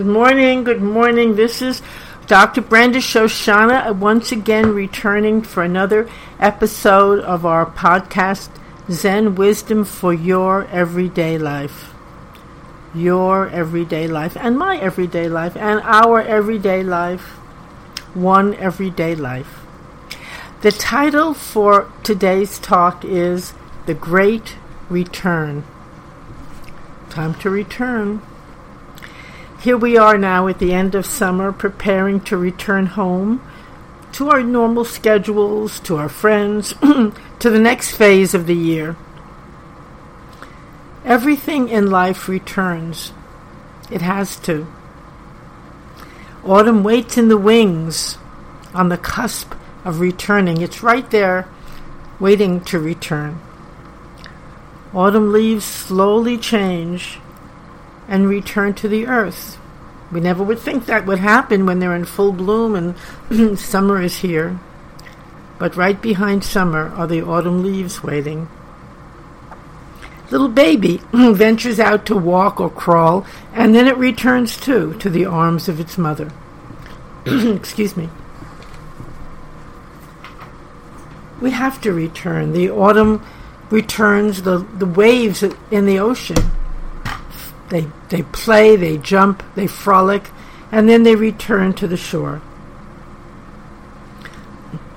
Good morning, good morning. This is Dr. Brenda Shoshanna once again returning for another episode of our podcast, Zen Wisdom for Your Everyday Life. Your everyday life, and my everyday life, and our everyday life. One everyday life. The title for today's talk is The Great Return. Time to return. Here we are now at the end of summer, preparing to return home to our normal schedules, to our friends, to the next phase of the year. Everything in life returns. It has to. Autumn waits in the wings on the cusp of returning. It's right there, waiting to return. Autumn leaves slowly change and return to the earth. We never would think that would happen when they're in full bloom and summer is here. But right behind summer are the autumn leaves waiting. Little baby ventures out to walk or crawl, and then it returns too to the arms of its mother. Excuse me. We have to return. The autumn returns the, the waves in the ocean they, they play, they jump, they frolic, and then they return to the shore.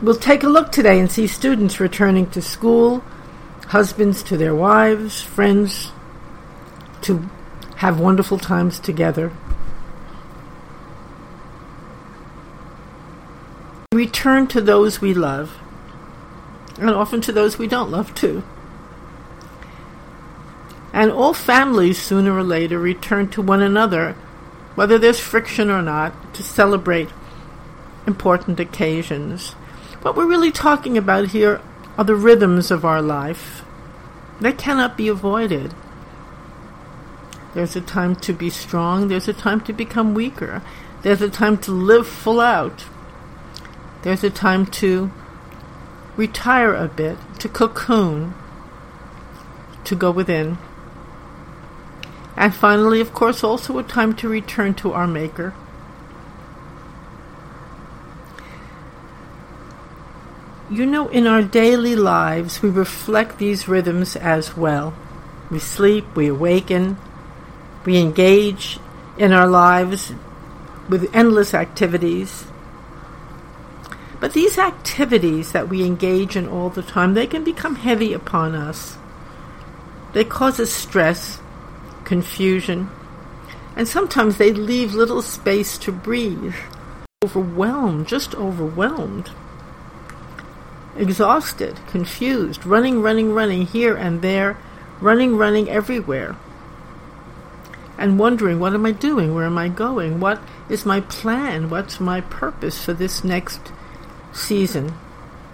We'll take a look today and see students returning to school, husbands to their wives, friends to have wonderful times together. We return to those we love, and often to those we don't love too. And all families sooner or later return to one another, whether there's friction or not, to celebrate important occasions. What we're really talking about here are the rhythms of our life. They cannot be avoided. There's a time to be strong, there's a time to become weaker, there's a time to live full out, there's a time to retire a bit, to cocoon, to go within. And finally, of course, also a time to return to our Maker. You know, in our daily lives, we reflect these rhythms as well. We sleep, we awaken, we engage in our lives with endless activities. But these activities that we engage in all the time, they can become heavy upon us. They cause us stress, confusion, and sometimes they leave little space to breathe. Overwhelmed, just overwhelmed. Exhausted, confused, running, running, running here and there, running, running everywhere. And wondering, what am I doing? Where am I going? What is my plan? What's my purpose for this next season,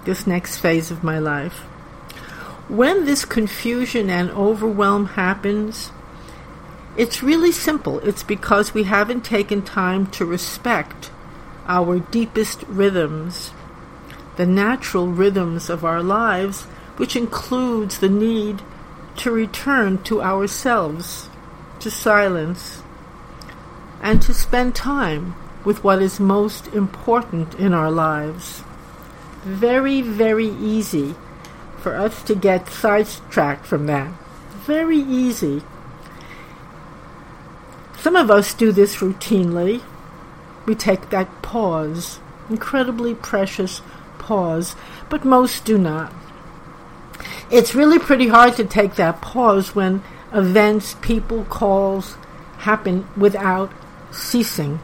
this next phase of my life? When this confusion and overwhelm happens, it's really simple. It's because we haven't taken time to respect our deepest rhythms, the natural rhythms of our lives, which includes the need to return to ourselves, to silence, and to spend time with what is most important in our lives. Very, very easy for us to get sidetracked from that. Very easy. Some of us do this routinely. We take that pause, incredibly precious pause, but most do not. It's really pretty hard to take that pause when events, people, calls happen without ceasing.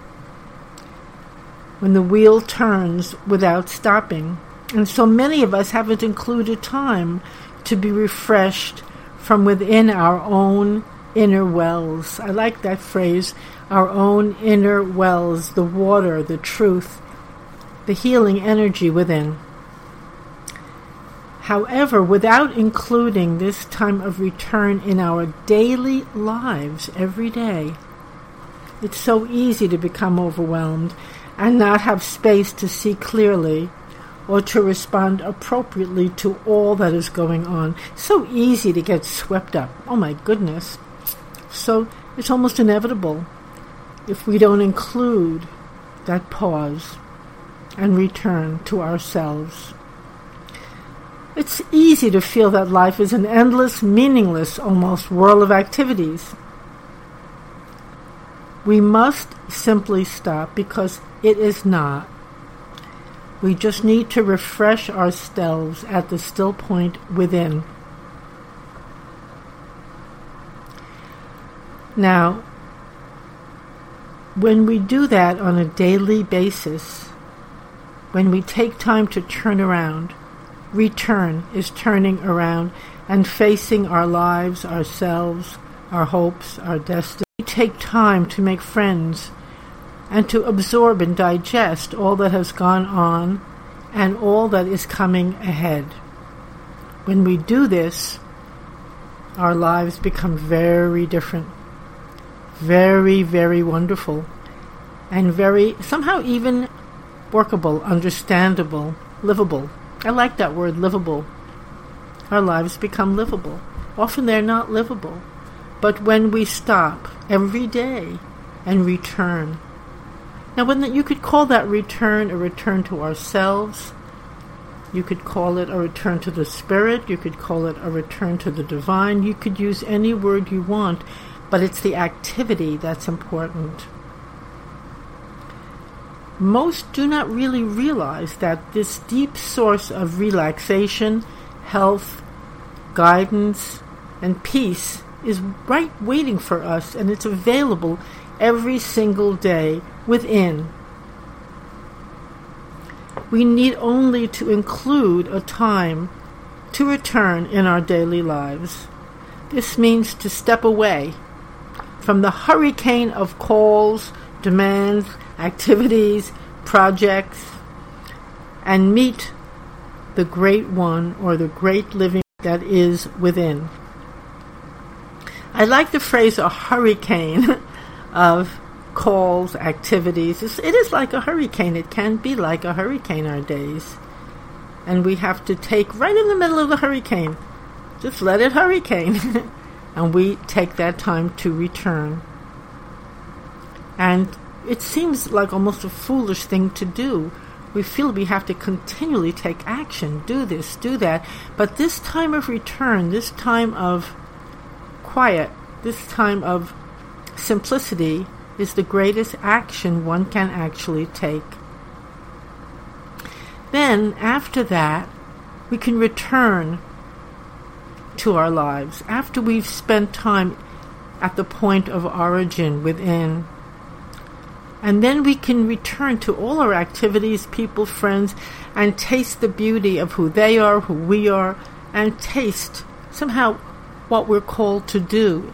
When the wheel turns without stopping. And so many of us haven't included time to be refreshed from within our own inner wells. I like that phrase, our own inner wells, the water, the truth, the healing energy within. However, without including this time of return in our daily lives every day, it's so easy to become overwhelmed and not have space to see clearly or to respond appropriately to all that is going on. So easy to get swept up. Oh my goodness. So it's almost inevitable if we don't include that pause and return to ourselves. It's easy to feel that life is an endless, meaningless, almost whirl of activities. We must simply stop because it is not. We just need to refresh ourselves at the still point within. Now, when we do that on a daily basis, when we take time to turn around, return is turning around and facing our lives, ourselves, our hopes, our destiny. We take time to make friends and to absorb and digest all that has gone on and all that is coming ahead. When we do this, our lives become very different, very, very wonderful, and very, somehow even workable, understandable, livable. I like that word, livable. Our lives become livable. Often they're not livable. But when we stop every day and return, now when the, you could call that return a return to ourselves, you could call it a return to the spirit, you could call it a return to the divine, you could use any word you want, but it's the activity that's important. Most do not really realize that this deep source of relaxation, health, guidance, and peace is right waiting for us and it's available every single day within. We need only to include a time to return in our daily lives. This means to step away from the hurricane of calls, demands, activities, projects, and meet the great one or the great living that is within. I like the phrase a hurricane of calls, activities. It is like a hurricane. It can be like a hurricane our days. And we have to take right in the middle of the hurricane. Just let it hurricane. and we take that time to return. And it seems like almost a foolish thing to do. We feel we have to continually take action, do this, do that. But this time of return, this time of quiet, this time of simplicity is the greatest action one can actually take. Then, after that, we can return to our lives after we've spent time at the point of origin within and then we can return to all our activities, people, friends, and taste the beauty of who they are, who we are, and taste somehow what we're called to do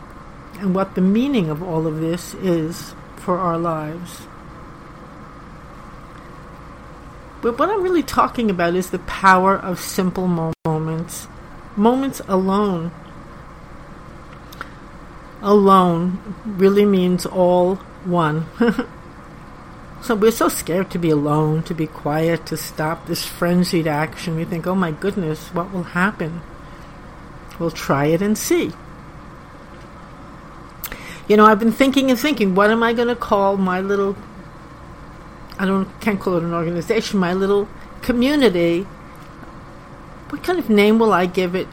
and what the meaning of all of this is for our lives. But what I'm really talking about is the power of simple moments. Moments alone. Alone really means all one. So we're so scared to be alone, to be quiet, to stop this frenzied action. We think, oh my goodness, what will happen? We'll try it and see. You know, I've been thinking and thinking, what am I going to call my little, I don't, can't call it an organization, my little community? What kind of name will I give it?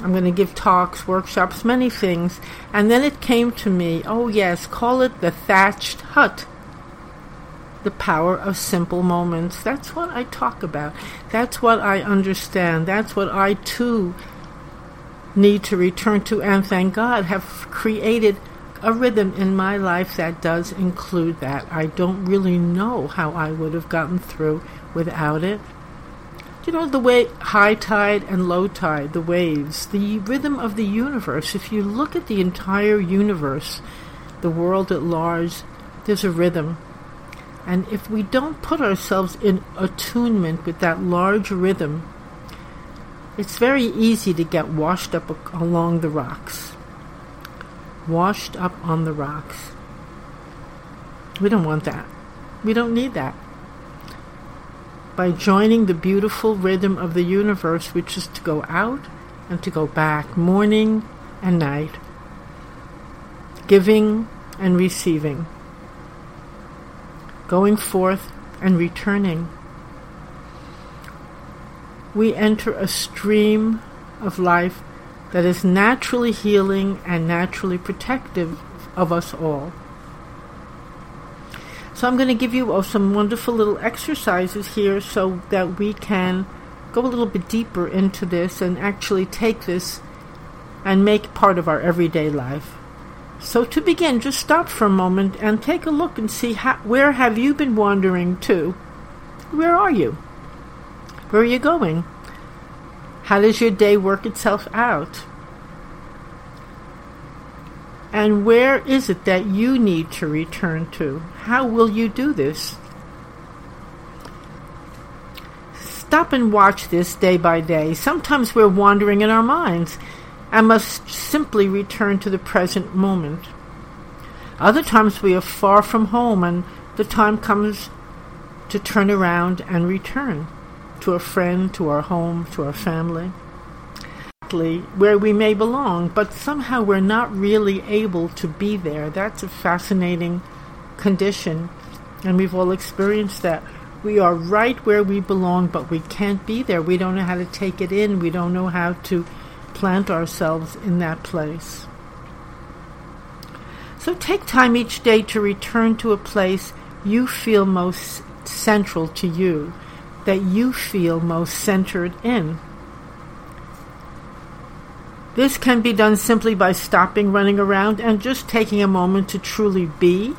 I'm going to give talks, workshops, many things. And then it came to me, oh yes, call it the Thatched Hut the power of simple moments. That's what I talk about. That's what I understand. That's what I too need to return to and thank God have created a rhythm in my life that does include that. I don't really know how I would have gotten through without it. You know, the way high tide and low tide, the waves, the rhythm of the universe. If you look at the entire universe, the world at large, there's a rhythm. And if we don't put ourselves in attunement with that large rhythm, it's very easy to get washed up along the rocks. Washed up on the rocks. We don't want that. We don't need that. By joining the beautiful rhythm of the universe, which is to go out and to go back, morning and night, giving and receiving. going forth and returning. We enter a stream of life that is naturally healing and naturally protective of us all. So I'm going to give you uh, some wonderful little exercises here so that we can go a little bit deeper into this and actually take this and make part of our everyday life. So to begin, just stop for a moment and take a look and see how, where have you been wandering to? Where are you? Where are you going? How does your day work itself out? And where is it that you need to return to? How will you do this? Stop and watch this day by day. Sometimes we're wandering in our minds and must simply return to the present moment. Other times we are far from home and the time comes to turn around and return to a friend, to our home, to our family. Where we may belong, but somehow we're not really able to be there. That's a fascinating condition, and we've all experienced that. We are right where we belong, but we can't be there. We don't know how to take it in. We don't know how to plant ourselves in that place. So take time each day to return to a place you feel most central to you, that you feel most centered in. This can be done simply by stopping running around and just taking a moment to truly be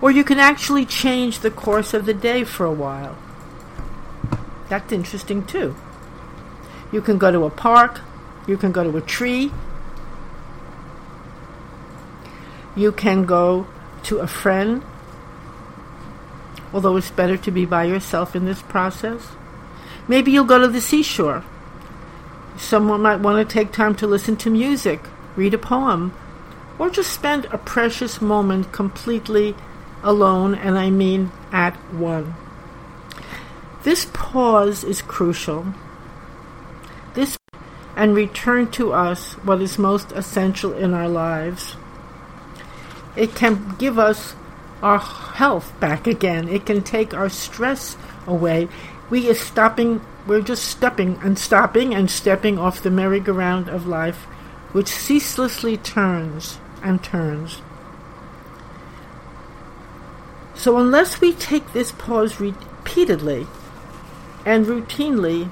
or you can actually change the course of the day for a while. That's interesting too. You can go to a park, you can go to a tree, you can go to a friend, although it's better to be by yourself in this process. Maybe you'll go to the seashore. Someone might want to take time to listen to music, read a poem, or just spend a precious moment completely alone, and I mean at one. This pause is crucial. This and return to us what is most essential in our lives. It can give us our health back again. It can take our stress away. We are stopping, we're just stepping and stopping and stepping off the merry-go-round of life, which ceaselessly turns and turns. So, unless we take this pause repeatedly and routinely,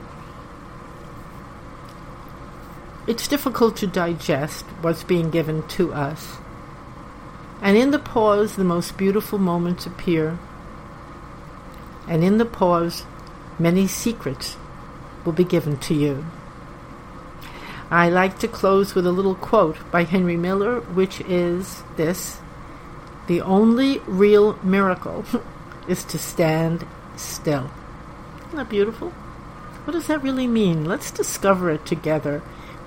it's difficult to digest what's being given to us. And in the pause, the most beautiful moments appear. And in the pause, many secrets will be given to you. I like to close with a little quote by Henry Miller, which is this the only real miracle is to stand still. Isn't that beautiful? What does that really mean? Let's discover it together.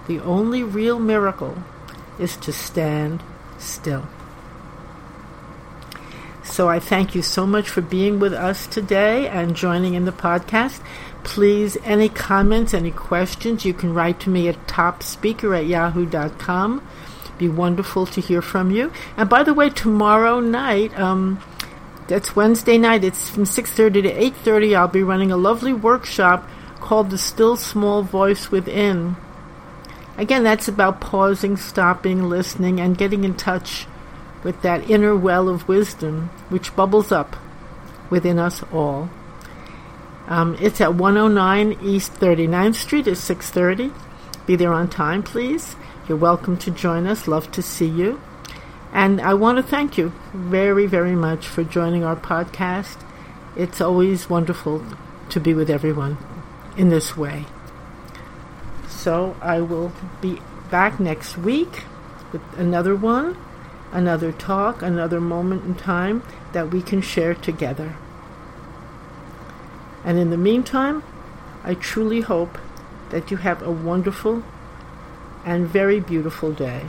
The only real miracle is to stand still. So I thank you so much for being with us today and joining in the podcast. Please, any comments, any questions, you can write to me at topspeaker at yahoo.com be wonderful to hear from you. And by the way, tomorrow night, um, that's Wednesday night. It's from 6:30 to 8:30. I'll be running a lovely workshop called "The Still Small Voice Within." Again, that's about pausing, stopping, listening, and getting in touch with that inner well of wisdom which bubbles up within us all. Um, it's at 109 East 39th Street at 6:30. Be there on time, please. You're welcome to join us. Love to see you. And I want to thank you very, very much for joining our podcast. It's always wonderful to be with everyone in this way. So I will be back next week with another one, another talk, another moment in time that we can share together. And in the meantime, I truly hope that you have a wonderful and very beautiful day.